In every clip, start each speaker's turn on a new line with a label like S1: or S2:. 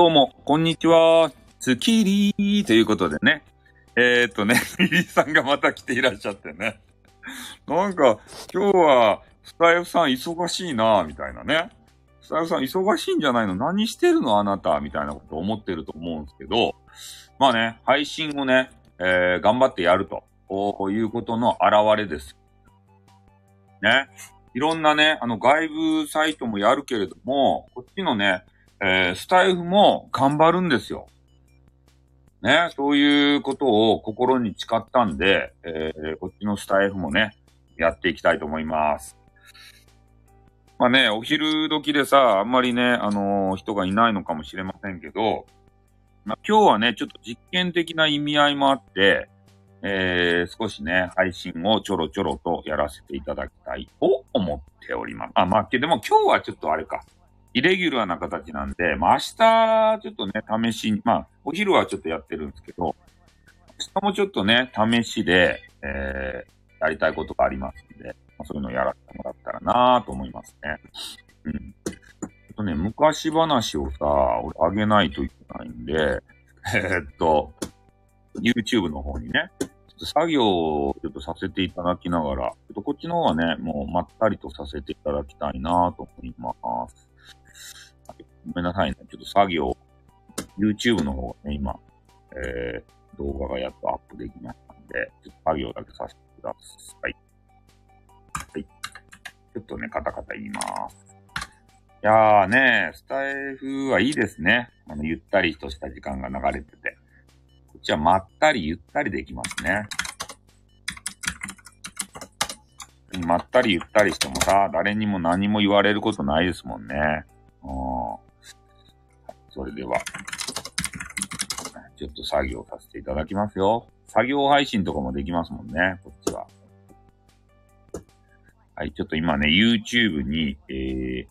S1: どうも、こんにちは。スキリーということでね。えー、っとね、リリーさんがまた来ていらっしゃってね。なんか、今日は、スタイフさん忙しいなみたいなね。スタイフさん忙しいんじゃないの？何してるのあなたみたいなこと思ってると思うんですけど、まあね、配信をね、えー、頑張ってやると、こういうことの表れです。ね。いろんなね、あの外部サイトもやるけれども、こっちのね、えー、スタイフも頑張るんですよ。ね、そういうことを心に誓ったんで、えー、こっちのスタイフもね、やっていきたいと思います。まあね、お昼時でさ、あんまりね、あのー、人がいないのかもしれませんけど、まあ、今日はね、ちょっと実験的な意味合いもあって、えー、少しね、配信をちょろちょろとやらせていただきたいと思っております。あ、まあ、でも今日はちょっとあれか。イレギュラーな形なんで、まあ、明日、ちょっとね、試しに、まあ、お昼はちょっとやってるんですけど、明日もちょっとね、試しで、えー、やりたいことがありますんで、まあ、そういうのをやらせてもらったらなぁと思いますね。うん。ちょっとね、昔話をさ、俺あげないといけないんで、えー、っと、YouTube の方にね、ちょっと作業をちょっとさせていただきながら、ちょっとこっちの方はね、もうまったりとさせていただきたいなぁと思います。ごめんなさいね。ちょっと作業、YouTube の方がね、今、えー、動画がやっとアップできましたんで、ちょっと作業だけさせてください。はい。ちょっとね、カタカタ言います。いやーね、スタイフはいいですね。あの、ゆったりとした時間が流れてて。こっちはまったりゆったりできますね。まったりゆったりしてもさ、誰にも何も言われることないですもんね。それでは、ちょっと作業させていただきますよ。作業配信とかもできますもんね、こっちは。はい、ちょっと今ね、YouTube に、えー、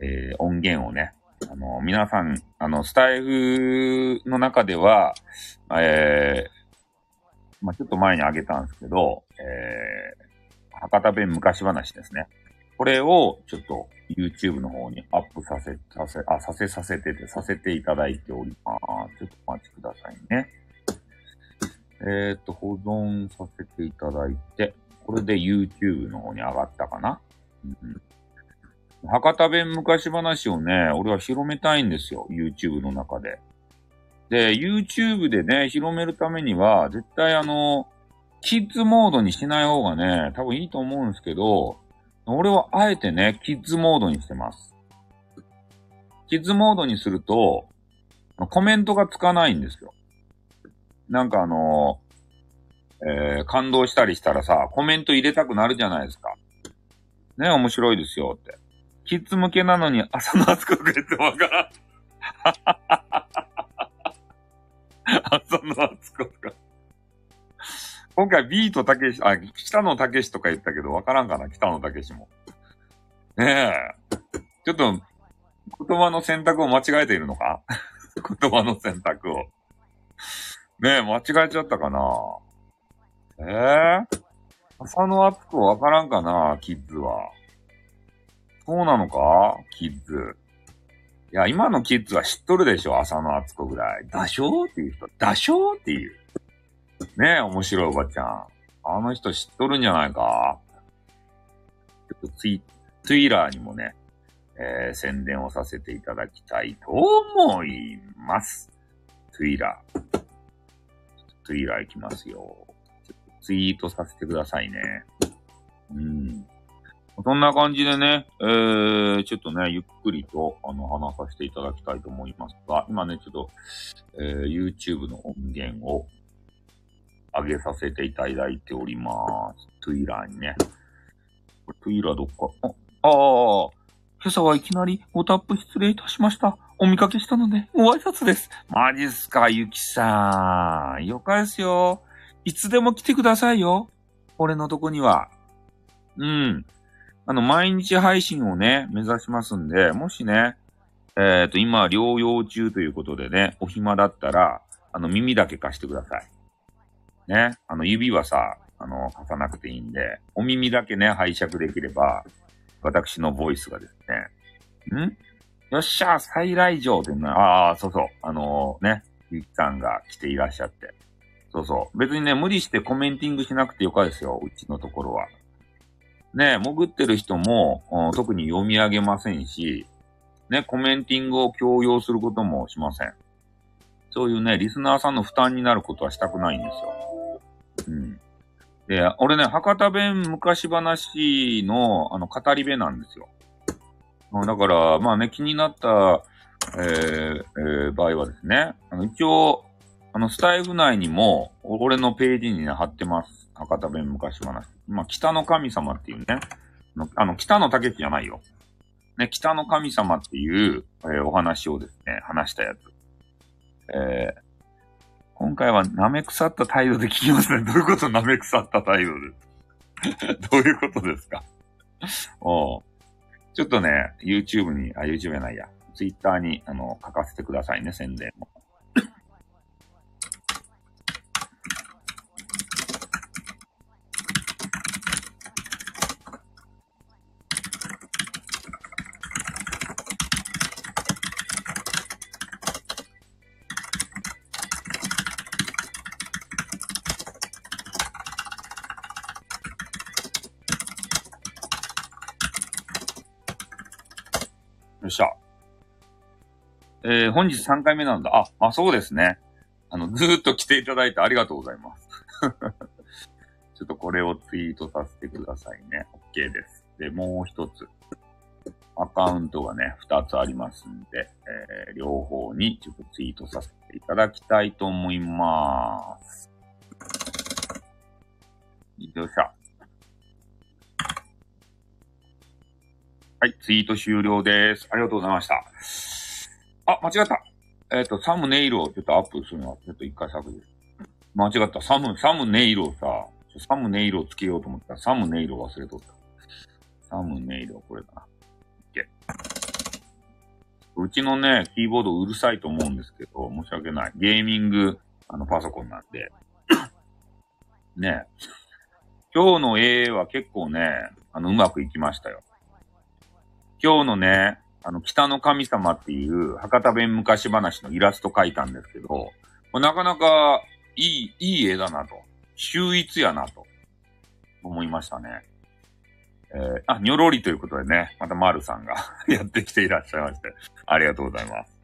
S1: えー、音源をね、あの、皆さん、あの、スタイフの中では、えー、まあ、ちょっと前にあげたんですけど、えー、博多弁昔話ですね。これをちょっと YouTube の方にアップさせ、させ、あ、させさせてて、させていただいております。ちょっとお待ちくださいね。えっ、と、保存させていただいて、これで YouTube の方に上がったかな？うん博多弁昔話をね、俺は広めたいんですよ。YouTube の中で。で、YouTube でね、広めるためには、絶対あの、キッズモードにしない方がね、多分いいと思うんですけど、俺はあえてね、キッズモードにしてます。キッズモードにすると、コメントがつかないんですよ。なんかあのえー、感動したりしたらさ、コメント入れたくなるじゃないですか。ね、面白いですよって。キッズ向けなのに朝の暑くくれてわからん。朝の暑くか。今回ビートたけし、あ、北野たけしとか言ったけど、わからんかな北野たけしも。ねえ。ちょっと、言葉の選択を間違えているのか？言葉の選択を。ねえ、間違えちゃったかな？ええー、朝の暑くわからんかなキッズは。そうなのか？キッズ。いや、今のキッズは知っとるでしょ朝の暑くぐらい。だしょっていう人。だしょっていう。ねえ、面白いおばちゃん。あの人知っとるんじゃないか？ちょっとツイ、ツイラーにもね、えー、宣伝をさせていただきたいと思います。ツイラー。ツイラー行きますよ。ツイートさせてくださいね。うん。そんな感じでね、えー、ちょっとね、ゆっくりと、あの、話させていただきたいと思いますが、今ね、ちょっと、えー、YouTube の音源を上げさせていただいております。トゥイラーにね。トゥイラーどっか、あ、ああ、今朝はいきなりごタップ失礼いたしました。お見かけしたので、ご挨拶です。マジっすか、ゆきさん。よかですよ。いつでも来てくださいよ。俺のとこには。うん。あの、毎日配信をね、目指しますんで、もしね、えっ、ー、と、今、療養中ということでね、お暇だったら、あの、耳だけ貸してください。ね。あの、指はさ、あの、貸さなくていいんで、お耳だけね、拝借できれば、私のボイスがですね、ん？よっしゃ、再来場ってな、ああ、そうそう。あのー、ね、ゆきさんが来ていらっしゃって。そうそう。別にね、無理してコメンティングしなくてよかですよ、うちのところは。ね、潜ってる人も、特に読み上げませんし、ね、コメンティングを強要することもしません。そういうね、リスナーさんの負担になることはしたくないんですよ。で、俺ね、博多弁昔話の、あの、語り部なんですよ。だから、まあね、気になった、えーえー、場合はですね、あの、一応、あの、スタイフ内にも、俺のページにね、貼ってます。博多弁昔話。まあ、北の神様っていうね、あの、北の竹じゃないよ。ね、北の神様っていう、えー、お話をですね、話したやつ。えー、今回は舐め腐った態度で聞きますね。どういうこと舐め腐った態度で？どういうことですか？おちょっとね、YouTube に、あ、YouTube じゃないや。Twitter に、あの、書かせてくださいね、宣伝も。よっしゃ。えー、本日3回目なんだ。あ、あ、そうですね。あの、ずーっと来ていただいてありがとうございます。ちょっとこれをツイートさせてくださいね。OK です。で、もう一つ。アカウントがね、二つありますんで、えー、両方にちょっとツイートさせていただきたいと思います。よっしゃ。はい、ツイート終了です。ありがとうございました。あ、間違った。えっ、ー、と、サムネイルをちょっとアップするのは、ちょっと一回削除。間違った。サム、サムネイルをさ、サムネイルをつけようと思ったら、サムネイルを忘れとった。サムネイルはこれだな。OK。うちのね、キーボードうるさいと思うんですけど、申し訳ない。ゲーミング、あの、パソコンなんで。ね今日の AA は結構ね、あの、うまくいきましたよ。今日のね、あの、北の神様っていう博多弁昔話のイラスト描いたんですけど、なかなかいい、いい絵だなと。秀逸やなと。思いましたね。えー、あ、にょろりということでね、また丸さんが やってきていらっしゃいまして、ありがとうございます。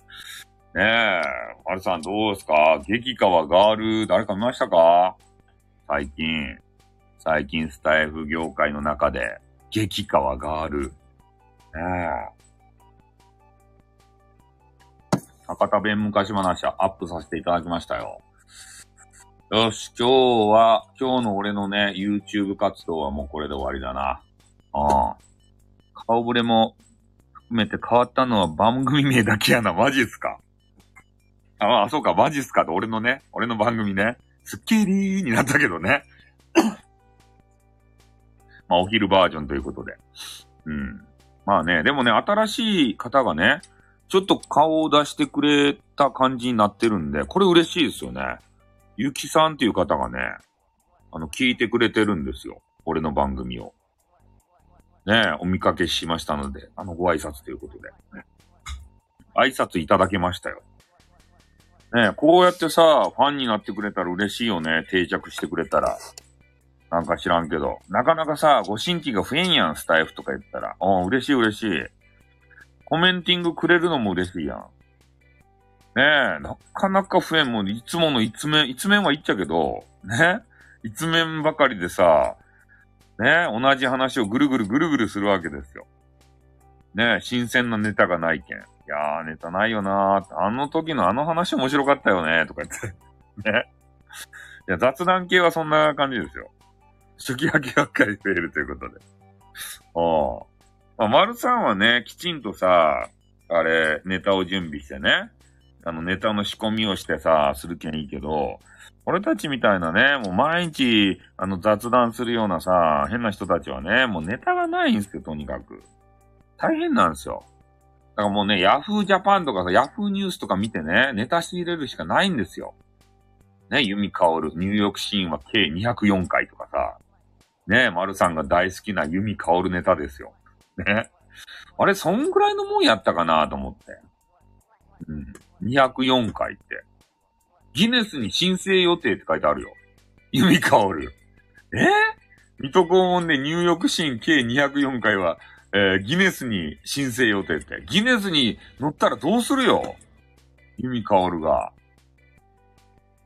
S1: ねえ、丸さんどうですか？激川ガール、誰か見ましたか？最近、最近スタイフ業界の中で、激川ガール、ねえ。博多弁昔話アップさせていただきましたよ。よし、今日は、今日の俺のね、YouTube 活動はもうこれで終わりだな。うん。顔ぶれも含めて変わったのは番組名だけやな。マジっすかあ、あ、そうか、マジっすかと俺のね、俺の番組ね、スッキリーになったけどね。まあ、お昼バージョンということで。うん。まあね、でもね、新しい方がね、ちょっと顔を出してくれた感じになってるんで、これ嬉しいですよね。ゆきさんっていう方がね、あの、聞いてくれてるんですよ。俺の番組を。ねお見かけしましたので、あの、ご挨拶ということで、挨拶いただけましたよ。ねこうやってさ、ファンになってくれたら嬉しいよね。定着してくれたら。なんか知らんけど。なかなかさ、ご新規が増えんやん、スタイフとか言ったら。うん、嬉しい嬉しい。コメンティングくれるのも嬉しいやん。ねえ、なかなか増えんもん。いつもの一面、一面は言っちゃうけど、ね一面ばかりでさ、ね同じ話をぐるぐるぐるぐるするわけですよ。ね新鮮なネタがないけん。いやー、ネタないよなーあの時のあの話面白かったよねとか言って。ね。いや、雑談系はそんな感じですよ。初期明けばっかり増えるということで。ああ。まあ、丸さんはね、きちんとさ、あれ、ネタを準備してね、あの、ネタの仕込みをしてさ、するけんいいけど、俺たちみたいなね、もう毎日、あの、雑談するようなさ、変な人たちはね、もうネタがないんですよ、とにかく。大変なんですよ。だからもうね、ヤフージャパンとかさ、ヤフーニュースとか見てね、ネタ仕入れるしかないんですよ。ね、ユミカオル、ニューヨークシーンは計204回とかさ、ねえ、丸さんが大好きなユミカオルネタですよ。ね。あれ、そんぐらいのもんやったかなと思って。うん。204回って。ギネスに申請予定って書いてあるよ。弓香る。え？ー、水戸黄門で入浴シーン計204回は、えー、ギネスに申請予定って。ギネスに乗ったらどうするよ？弓香るが。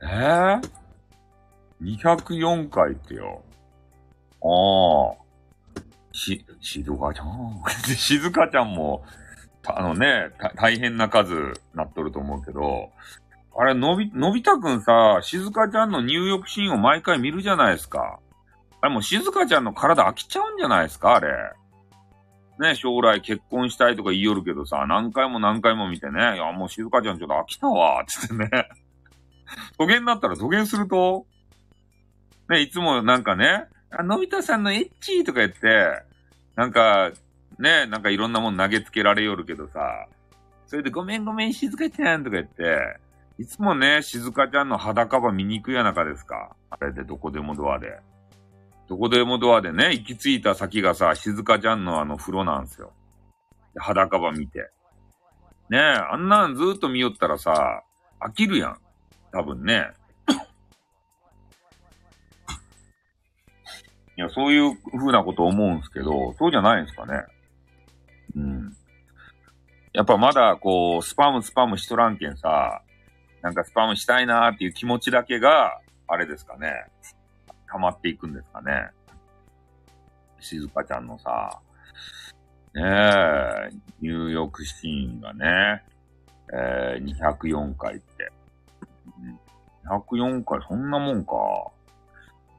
S1: え？ー、?204 回ってよ。ああ。し、静香ちゃん？静香ちゃんも、あのね、大変な数なっとると思うけど、あれ、のび、のび太くんさ、静香ちゃんの入浴シーンを毎回見るじゃないですか。あれもう静香ちゃんの体飽きちゃうんじゃないですかあれ。ね、将来結婚したいとか言いよるけどさ、何回も何回も見てね、いや、もう静香ちゃんちょっと飽きたわ、つってね。土下になったら土下すると、ね、いつもなんかね、あ、のび太さんのエッチーとか言って、なんか、ね、なんかいろんなもん投げつけられよるけどさ、それでごめんごめん静香ちゃんとか言って、いつもね、静香ちゃんの裸場見に行くやなかですか。あれでどこでもドアで。どこでもドアでね、行き着いた先がさ、静香ちゃんのあの風呂なんですよ。裸場見て。ねえ、あんなんずーっと見よったらさ、飽きるやん。多分ね。いや、そういう風なこと思うんすけど、そうじゃないんですかね。うん。やっぱまだこう、スパムスパムしとらんけんさ、なんかスパムしたいなーっていう気持ちだけが、あれですかね。溜まっていくんですかね。静香ちゃんのさ、ねえ、入浴シーンがね、えー、204回って。204回、そんなもんか。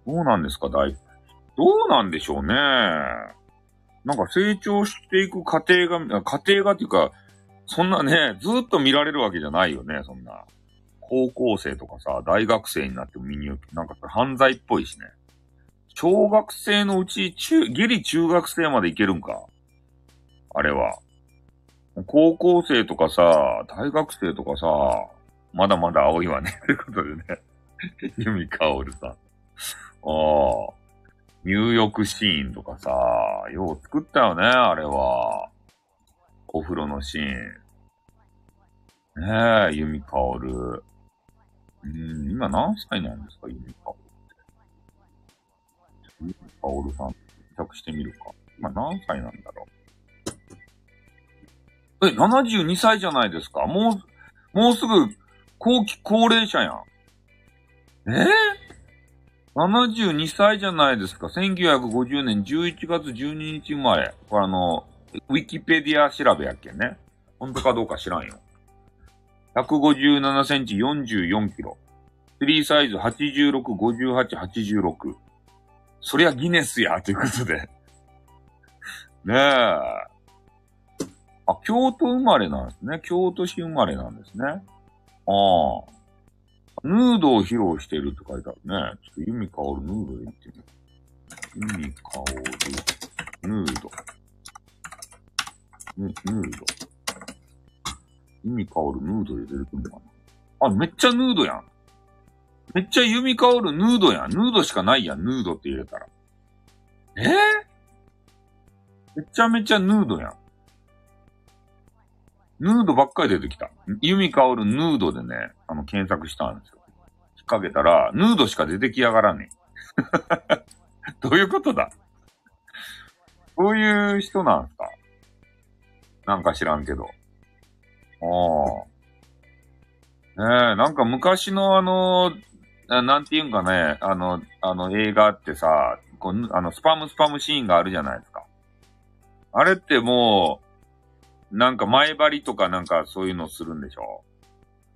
S1: どうなんですか、大、どうなんでしょうね。なんか成長していく過程が、過程がっていうか、そんなね、ずっと見られるわけじゃないよね、そんな。高校生とかさ、大学生になっても見に行く。なんか犯罪っぽいしね。小学生のうち、中、ギリ中学生までいけるんかあれは。高校生とかさ、大学生とかさ、まだまだ青いわね。ということでね。弓香るさん。ああ。入浴シーンとかさ、よう作ったよね、あれは。お風呂のシーン。ねえ、弓香る。うん、今何歳なんですか、ゆみかおるって。ゆみかおるさん、検索してみるか。今何歳なんだろう。え、72歳じゃないですか。もう、もうすぐ、後期高齢者やん。えー、72歳じゃないですか。1950年11月12日生まれ。これあの、ウィキペディア調べやっけね。本当かどうか知らんよ。157センチ44キロ。スリーサイズ86、58、86。そりゃギネスや、ということで。ねえ。あ、京都生まれなんですね。京都市生まれなんですね。ああ。ヌードを披露しているって書いてあるね。ちょっと弓香るヌードで言ってみよう。弓香るヌード。ヌヌード。弓香るヌードで出てくるのかなあ、めっちゃヌードやん。めっちゃ弓香るヌードやん。ヌードしかないやん。ヌードって入れたら。えー、めちゃめちゃヌードやん。ヌードばっかり出てきた。弓香るヌードでね、あの、検索したんですよ。引っ掛けたら、ヌードしか出てきやがらねえ。どういうことだ？そういう人なんすか？なんか知らんけど。ああ。ねえ、なんか昔のあの、なんて言うんかね、あの、あの映画ってさ、こうあの、スパムスパムシーンがあるじゃないですか。あれってもう、なんか前張りとかなんかそういうのするんでしょ？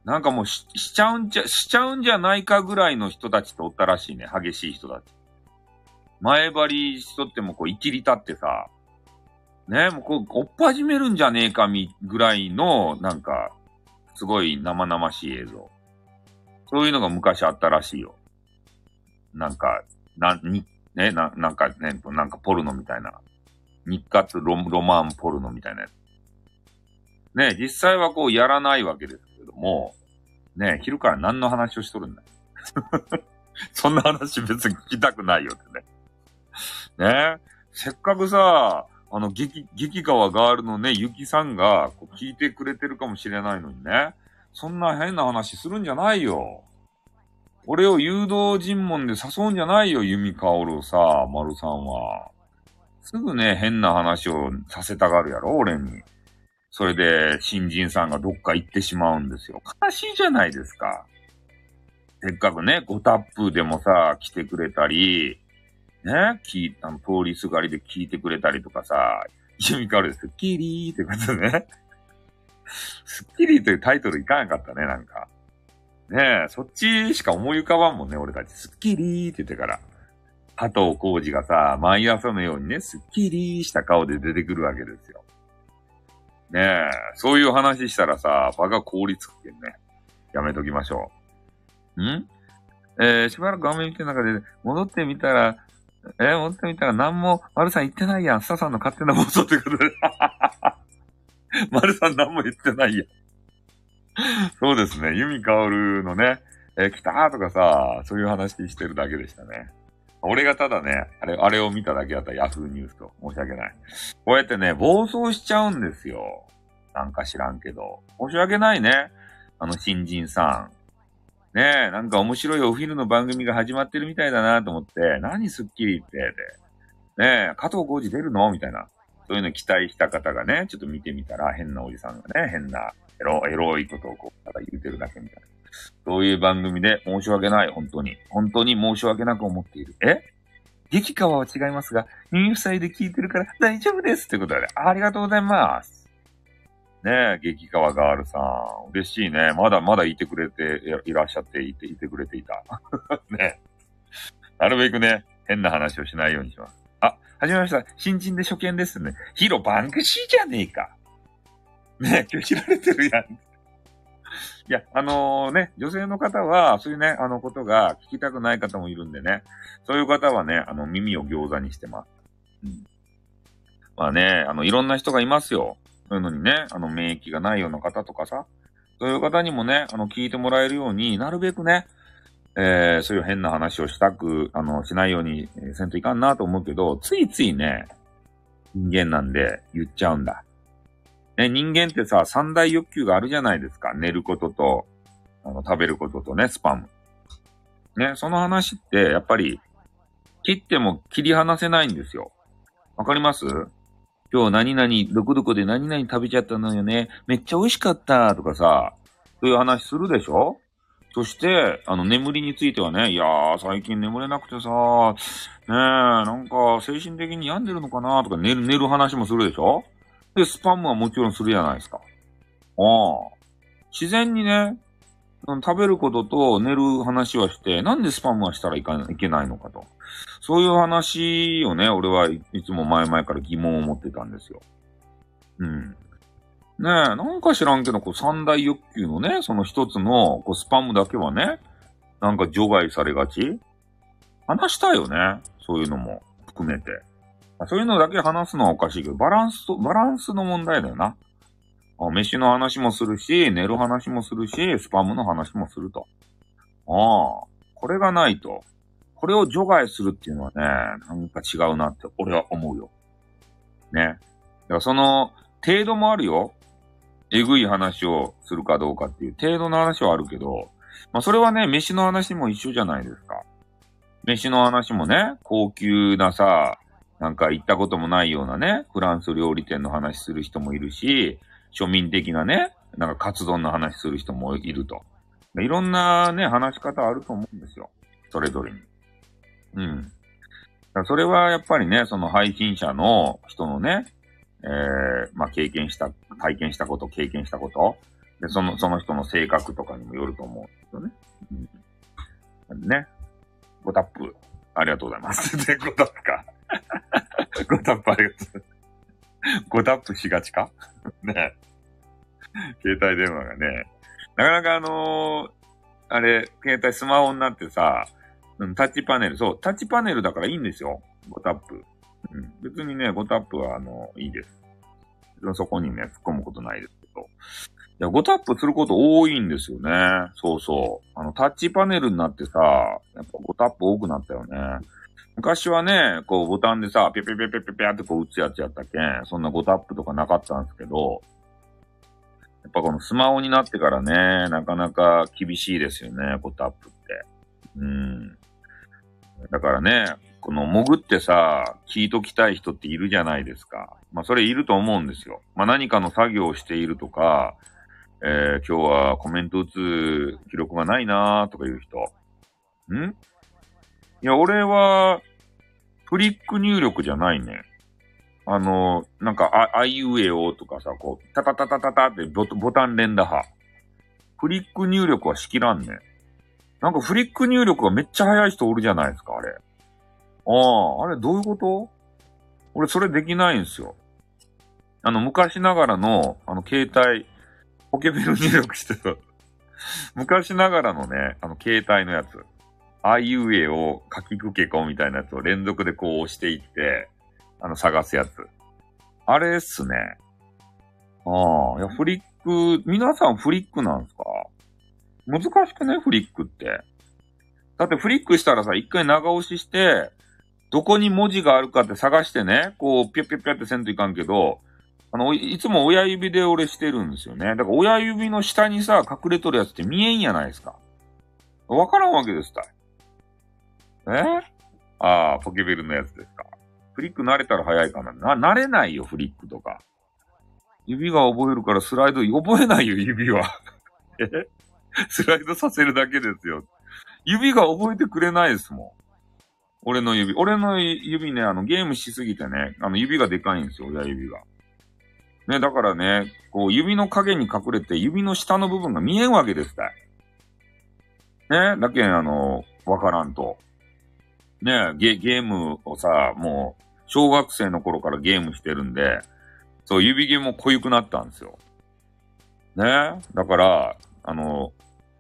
S1: なんかもうししちゃうんじゃ、しちゃうんじゃないかぐらいの人たちっておったらしいね。激しい人たち。前張りしとってもこう、生きり立ってさ、ね、もうこう、追っ始めるんじゃねえかみ、ぐらいの、なんか、すごい生々しい映像。そういうのが昔あったらしいよ。なんか、な、に、ね、な、なんかね、なんかポルノみたいな。日活ロロマンポルノみたいなやつ。ね、実際はこうやらないわけですも、ね、昼から何の話をしとるんだ そんな話別に聞きたくないよってね。ねせっかくさ、あの、激、激川ガールのね、ゆきさんが、こう聞いてくれてるかもしれないのにね。そんな変な話するんじゃないよ。俺を誘導尋問で誘うんじゃないよ、弓香るさ、丸さんは。すぐね、変な話をさせたがるやろ、俺に。それで、新人さんがどっか行ってしまうんですよ。悲しいじゃないですか。せっかくね、ごタップでもさ、来てくれたり、ね、聞いたの、通りすがりで聞いてくれたりとかさ、弓香るです。スッキリーってことね。スッキリというタイトルいかなかったね、なんか。ねえ、そっちしか思い浮かばんもんね、俺たち。スッキリーって言ってから。加藤浩二がさ、毎朝のようにね、スッキリーした顔で出てくるわけですよ。ねえ、そういう話したらさ、場が凍りつくけんね。やめときましょう。ん？えー、しばらく画面見てる中で、戻ってみたら、えー、戻ってみたら何も、丸さん言ってないやん。スタさんの勝手な妄想ということで。丸さん何も言ってないやん。そうですね。ユミカオルのね、えー、来たーとかさ、そういう話してるだけでしたね。俺がただね、あれ、あれを見ただけだったらヤフーニュースと。申し訳ない。こうやってね、暴走しちゃうんですよ。なんか知らんけど。申し訳ないね。あの新人さん。ねえ、なんか面白いお昼の番組が始まってるみたいだなと思って、何スッキリって、で。ねえ、加藤浩二出るの？みたいな。そういうの期待した方がね、ちょっと見てみたら、変なおじさんがね、変なエロ、エロいことをこう、ただ言うてるだけみたいな。そういう番組で申し訳ない、本当に。本当に申し訳なく思っている。え？激川は違いますが、耳塞で聞いてるから大丈夫ですってことで、ありがとうございます。ねえ、激川ガールさん。嬉しいね。まだまだいてくれていらっしゃっていて、いてくれていた。ねなるべくね、変な話をしないようにします。あ、はじめました。新人で初見ですね。ヒロバンクシーじゃねえか。ねえ、拒否られてるやん。いや、あのー、ね、女性の方は、そういうね、あのことが聞きたくない方もいるんでね、そういう方はね、あの、耳を餃子にしてます。うん。まあね、あの、いろんな人がいますよ。そういうのにね、あの、免疫がないような方とかさ、そういう方にもね、あの、聞いてもらえるようになるべくね、えー、そういう変な話をしたく、あの、しないようにせんといかんなと思うけど、ついついね、人間なんで言っちゃうんだ。ね、人間ってさ、三大欲求があるじゃないですか。寝ることと、あの、食べることとね、スパム。ね、その話って、やっぱり、切っても切り離せないんですよ。わかります？今日何々、どこどこで何々食べちゃったのよね。めっちゃ美味しかったとかさ、そういう話するでしょ？そして、あの、眠りについてはね、いやー、最近眠れなくてさ、ねえ、なんか、精神的に病んでるのかなとか、寝る、寝る話もするでしょ？で、スパムはもちろんするじゃないですか。ああ。自然にね、食べることと寝る話はして、なんでスパムはしたらいかいけないのかと。そういう話をね、俺はいつも前々から疑問を持ってたんですよ。うん。ねえ、なんか知らんけど、こう三大欲求のね、その一つのこうスパムだけはね、なんか除外されがち話したいよね。そういうのも含めて。そういうのだけ話すのはおかしいけど、バランスと、バランスの問題だよな。飯の話もするし、寝る話もするし、スパムの話もすると。ああ、これがないと。これを除外するっていうのはね、なんか違うなって俺は思うよ。ね。だからその程度もあるよ。えぐい話をするかどうかっていう程度の話はあるけど、まあそれはね、飯の話も一緒じゃないですか。飯の話もね、高級なさ、なんか行ったこともないようなね、フランス料理店の話する人もいるし、庶民的なね、なんかカツ丼の話する人もいると。いろんなね、話し方あると思うんですよ。それぞれに。うん。それはやっぱりね、その配信者の人のね、えー、まあ、経験した、体験したこと、経験したこと、で、その、その人の性格とかにもよると思うんですよね。うん。ね。ごタップ、ありがとうございます。で、ごタップか。ごタップありがとう。ごタップしがちか？ね携帯電話がね。なかなかあのー、あれ、携帯スマホになってさ、タッチパネル、そう、タッチパネルだからいいんですよ。ごタップ。うん、別にね、ごタップはあの、いいです。そこにね、突っ込むことないですけど。いや、ごタップすること多いんですよね。そうそう。あの、タッチパネルになってさ、やっぱごタップ多くなったよね。昔はね、こうボタンでさ、ピャピャピャピャピャピャってこう打つやつやったっけそんな5タップとかなかったんですけど、やっぱこのスマホになってからね、なかなか厳しいですよね、5タップって。うん。だからね、この潜ってさ、聞いときたい人っているじゃないですか。まあそれいると思うんですよ。まあ何かの作業をしているとか、えー、今日はコメント打つ記録がないなーとかいう人。んいや、俺は、フリック入力じゃないね。あの、なんか、あ、あいうえおとかさ、こう、タタタタタタってボボタン連打派。フリック入力はしきらんね。なんかフリック入力がめっちゃ早い人おるじゃないですか、あれ。ああ、あれどういうこと？俺それできないんすよ。あの、昔ながらの、あの、携帯、ポケベル入力してた。昔ながらのね、あの、携帯のやつ。あいうえを書きくけこみたいなやつを連続でこう押していって、あの、探すやつ。あれっすね。ああ、いや、フリック、皆さんフリックなんすか？難しくね、フリックって。だってフリックしたらさ、一回長押しして、どこに文字があるかって探してね、こう、ぴゃぴゃぴゃってせんといかんけど、あの、いつも親指で俺してるんですよね。だから親指の下にさ、隠れとるやつって見えんやないですか。わからんわけですたい。え？ああ、ポケベルのやつですか。フリック慣れたら早いかな。な、慣れないよ、フリックとか。指が覚えるからスライド、覚えないよ、指は。え？スライドさせるだけですよ。指が覚えてくれないですもん。俺の指。俺の指ね、あの、ゲームしすぎてね、あの、指がでかいんですよ、親指が。ね、だからね、こう、指の影に隠れて、指の下の部分が見えんわけですたい。ね、だけん、あの、わからんと。ね、ゲ、ゲームをさ、もう、小学生の頃からゲームしてるんで、そう、指毛も濃ゆくなったんですよ。ね、だから、あの、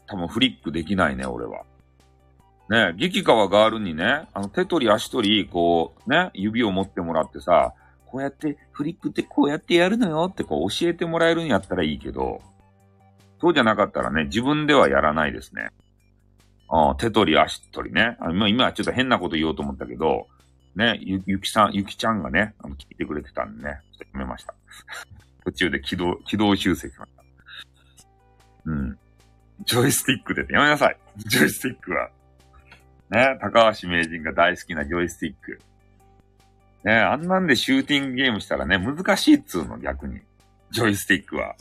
S1: 多分フリックできないね、俺は。ね、激川ガールにね、あの、手取り足取り、こう、ね、指を持ってもらってさ、こうやって、フリックってこうやってやるのよってこう教えてもらえるんやったらいいけど、そうじゃなかったらね、自分ではやらないですね。あ手取り足取りね。あ今、今はちょっと変なこと言おうと思ったけど、ね、ゆ、ゆきさん、ゆきちゃんがね、あの、聞いてくれてたんでね、ちょっとやめました。途中で軌道、軌道修正しました。うん。ジョイスティックで、やめなさい。ジョイスティックは。ね、高橋名人が大好きなジョイスティック。ね、あんなんでシューティングゲームしたらね、難しいっつうの、逆に。ジョイスティックは。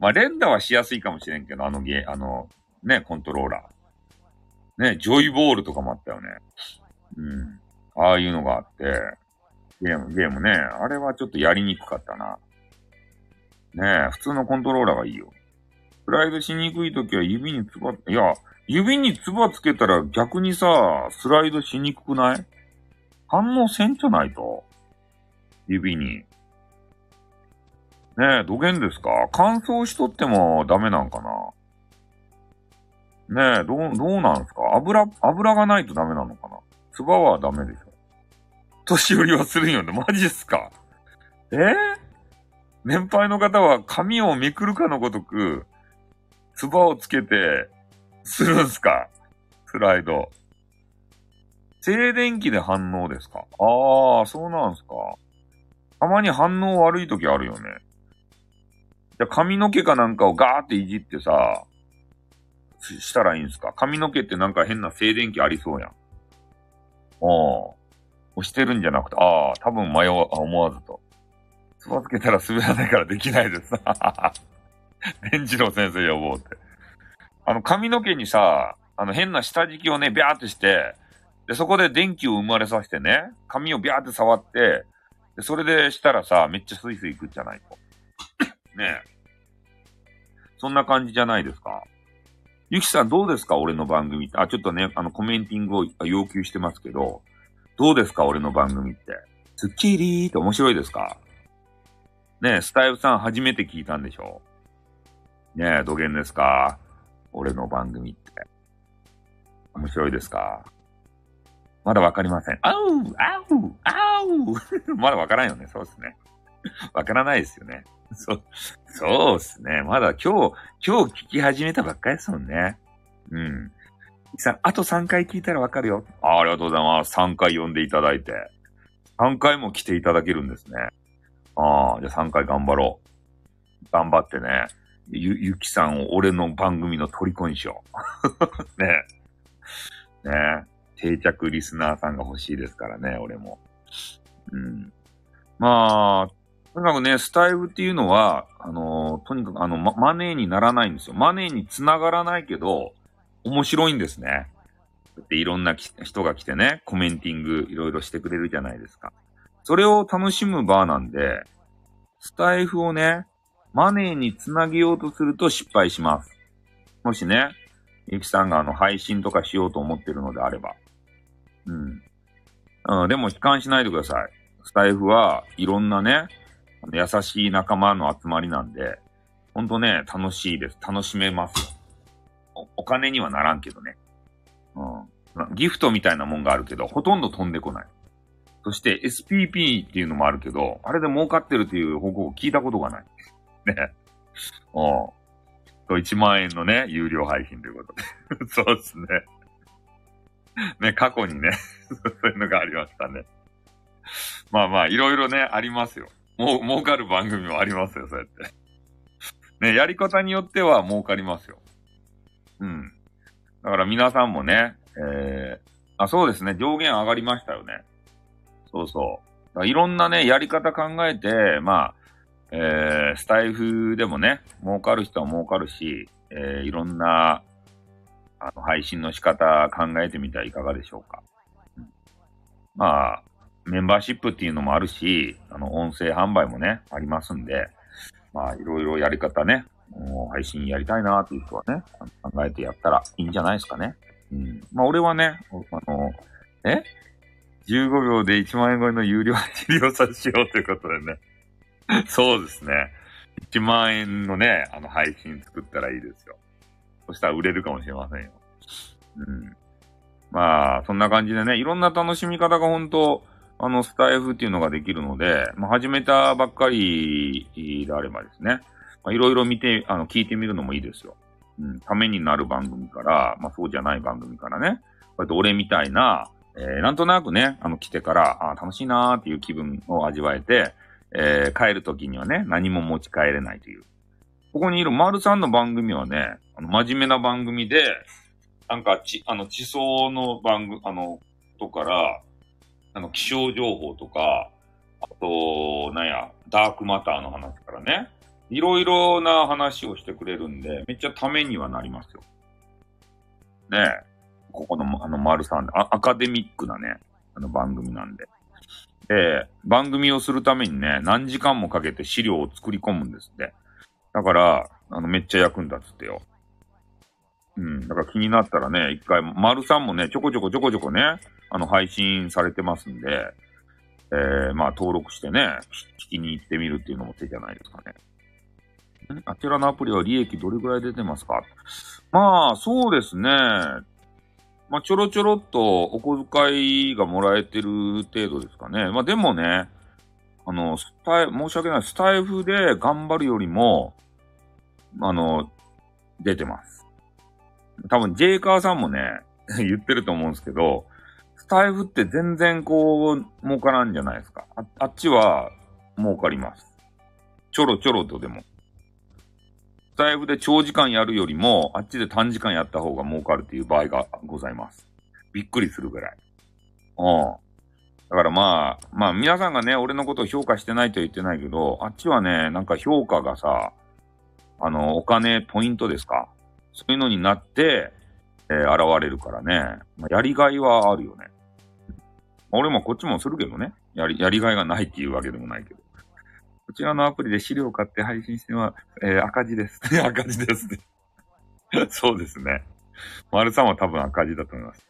S1: まあ、連打はしやすいかもしれんけど、あのゲー、あの、ね、コントローラー。ね、ジョイボールとかもあったよね。うん。ああいうのがあって、ゲーム、ゲームね、あれはちょっとやりにくかったな。ねえ、普通のコントローラーがいいよ。スライドしにくいときは指につば、いや、指につばつけたら逆にさ、スライドしにくくない？反応せんじゃないと。指に。ねえ、どげんですか？乾燥しとってもダメなんかな？ねえ、どう、どうなんすか？油、油がないとダメなのかな？つばはダメでしょ。年寄りはするんよね。マジっすか？え？ー、年配の方は髪をめくるかのごとく、つばをつけて、するんすか？スライド。静電気で反応ですか？ああ、そうなんすか。たまに反応悪い時あるよね。じゃ、髪の毛かなんかをガーっていじってさ、したらいいんすか？髪の毛ってなんか変な静電気ありそうやん。ああ。押してるんじゃなくて、ああ、多分迷わ、思わずと。つばつけたら滑らないからできないです。伝次郎先生呼ぼうって。あの、髪の毛にさ、あの、変な下敷きをね、ビャーってして、で、そこで電気を生まれさせてね、髪をビャーって触って、で、それでしたらさ、めっちゃスイスイ行くんじゃないと。ねえ。そんな感じじゃないですか？ゆきさんどうですか？俺の番組って。あ、ちょっとね、あの、コメンティングを要求してますけど、どうですか？俺の番組って。スッキリーって面白いですか？ねえ、スタイルさん初めて聞いたんでしょ？ねえ、土下ですか？俺の番組って。面白いですか？まだわかりません。あうあうあう まだわからんよね。そうですね。わからないですよね。そう、そうですね。まだ今日、今日聞き始めたばっかりですもんね。うん。さん、あと3回聞いたらわかるよ。あありがとうございます。3回呼んでいただいて。3回も来ていただけるんですね。ああ、じゃあ3回頑張ろう。頑張ってね。ゆ、ゆきさんを俺の番組の虜にしよう。ねね定着リスナーさんが欲しいですからね、俺も。うん。まあ、とにかくね、スタイルっていうのは、あのー、とにかくあの、ま、マネーにならないんですよ。マネーにつながらないけど、面白いんですね。っていろんな人が来てね、コメンティングいろいろしてくれるじゃないですか。それを楽しむ場なんで、スタイフをね、マネーにつなげようとすると失敗します。もしね、ゆきさんがあの配信とかしようと思ってるのであれば。うん。うん、でも悲観しないでください。スタイフはいろんなね、優しい仲間の集まりなんで、ほんとね、楽しいです。楽しめます。おお金にはならんけどね。うん。ギフトみたいなもんがあるけど、ほとんど飛んでこない。そして SPP っていうのもあるけど、あれで儲かってるっていう報告を聞いたことがない。ね。うん。と1万円のね、有料配信ということで。そうですね。ね、過去にね、そういうのがありましたね。まあまあ、いろいろね、ありますよ。もう、儲かる番組もありますよ、そうやって。ね、やり方によっては儲かりますよ。うん。だから皆さんもね、えー、あ、そうですね、上限上がりましたよね。そうそう。いろんなね、やり方考えて、まあ、えー、スタイフでもね、儲かる人は儲かるし、えー、いろんな、あの、配信の仕方考えてみてはいかがでしょうか。うん、まあ、メンバーシップっていうのもあるし、あの、音声販売もね、ありますんで、まあ、いろいろやり方ね、もう配信やりたいなっていう人はね、考えてやったらいいんじゃないですかね。うん。まあ、俺はね、あの、え ?15 秒で1万円超えの有料配信をさしようということでね。そうですね。1万円のね、あの配信作ったらいいですよ。そしたら売れるかもしれませんよ。うん。まあ、そんな感じでね、いろんな楽しみ方が本当あの、スタイフっていうのができるので、まあ、始めたばっかりであればですね、まあ、いろいろ見て、あの、聞いてみるのもいいですよ。うん、ためになる番組から、まあ、そうじゃない番組からね、こうやって俺みたいな、えー、なんとなくね、あの、来てから、あ楽しいなーっていう気分を味わえて、えー、帰るときにはね、何も持ち帰れないという。ここにいる丸さんの番組はね、あの、真面目な番組で、なんか、ち、あの、地層の番組、あの、とから、あの、気象情報とか、あと、なんや、ダークマターの話からね、いろいろな話をしてくれるんで、めっちゃためにはなりますよ。ねえ。ここの、あの、丸さんで、アカデミックなね、あの番組なんで。で、番組をするためにね、何時間もかけて資料を作り込むんですって。だから、あの、めっちゃ役に立つってよ。うん。だから気になったらね、一回、丸さんもね、ちょこちょこちょこちょこね、あの、配信されてますんで、えー、まあ、登録してね、聞きに行ってみるっていうのも手じゃないですかね。あちらのアプリは利益どれぐらい出てますか？まあ、そうですね。まあ、ちょろちょろっとお小遣いがもらえてる程度ですかね。まあ、でもね、あの、スタイ、申し訳ない。スタイフで頑張るよりも、あの、出てます。多分、ジェイカーさんもね、言ってると思うんですけど、スタイフって全然こう、儲からんじゃないですか。ああっちは儲かります。ちょろちょろとでも。タイフで長時間やるよりも、あっちで短時間やった方が儲かるっていう場合がございます。びっくりするぐらい。うん。だからまあ、まあ皆さんがね、俺のことを評価してないとは言ってないけど、あっちはね、なんか評価がさ、あの、お金、ポイントですか？そういうのになって、えー、現れるからね、まあ、やりがいはあるよね。俺もこっちもするけどね。やり、やりがいがないっていうわけでもないけど。こちらのアプリで資料を買って配信しては、えー、赤字です。赤字ですね。そうですね。丸さんは多分赤字だと思います。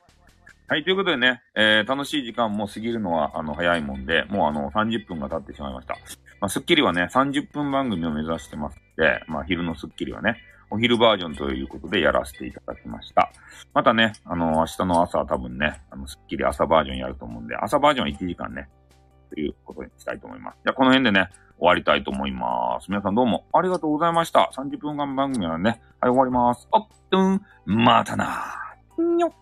S1: はい、ということでね、えー、楽しい時間も過ぎるのは、あの、早いもんで、もうあの、30分が経ってしまいました。まあ、スッキリはね、30分番組を目指してますので、まあ、昼のスッキリはね、お昼バージョンということでやらせていただきました。またね、あの、明日の朝は多分ね、あの、スッキリ朝バージョンやると思うんで、朝バージョンは1時間ね、ということにしたいと思います。じゃあ、この辺でね、終わりたいと思います。皆さんどうもありがとうございました。30分間番組はね、はい、終わります。おっとん、またなにょっ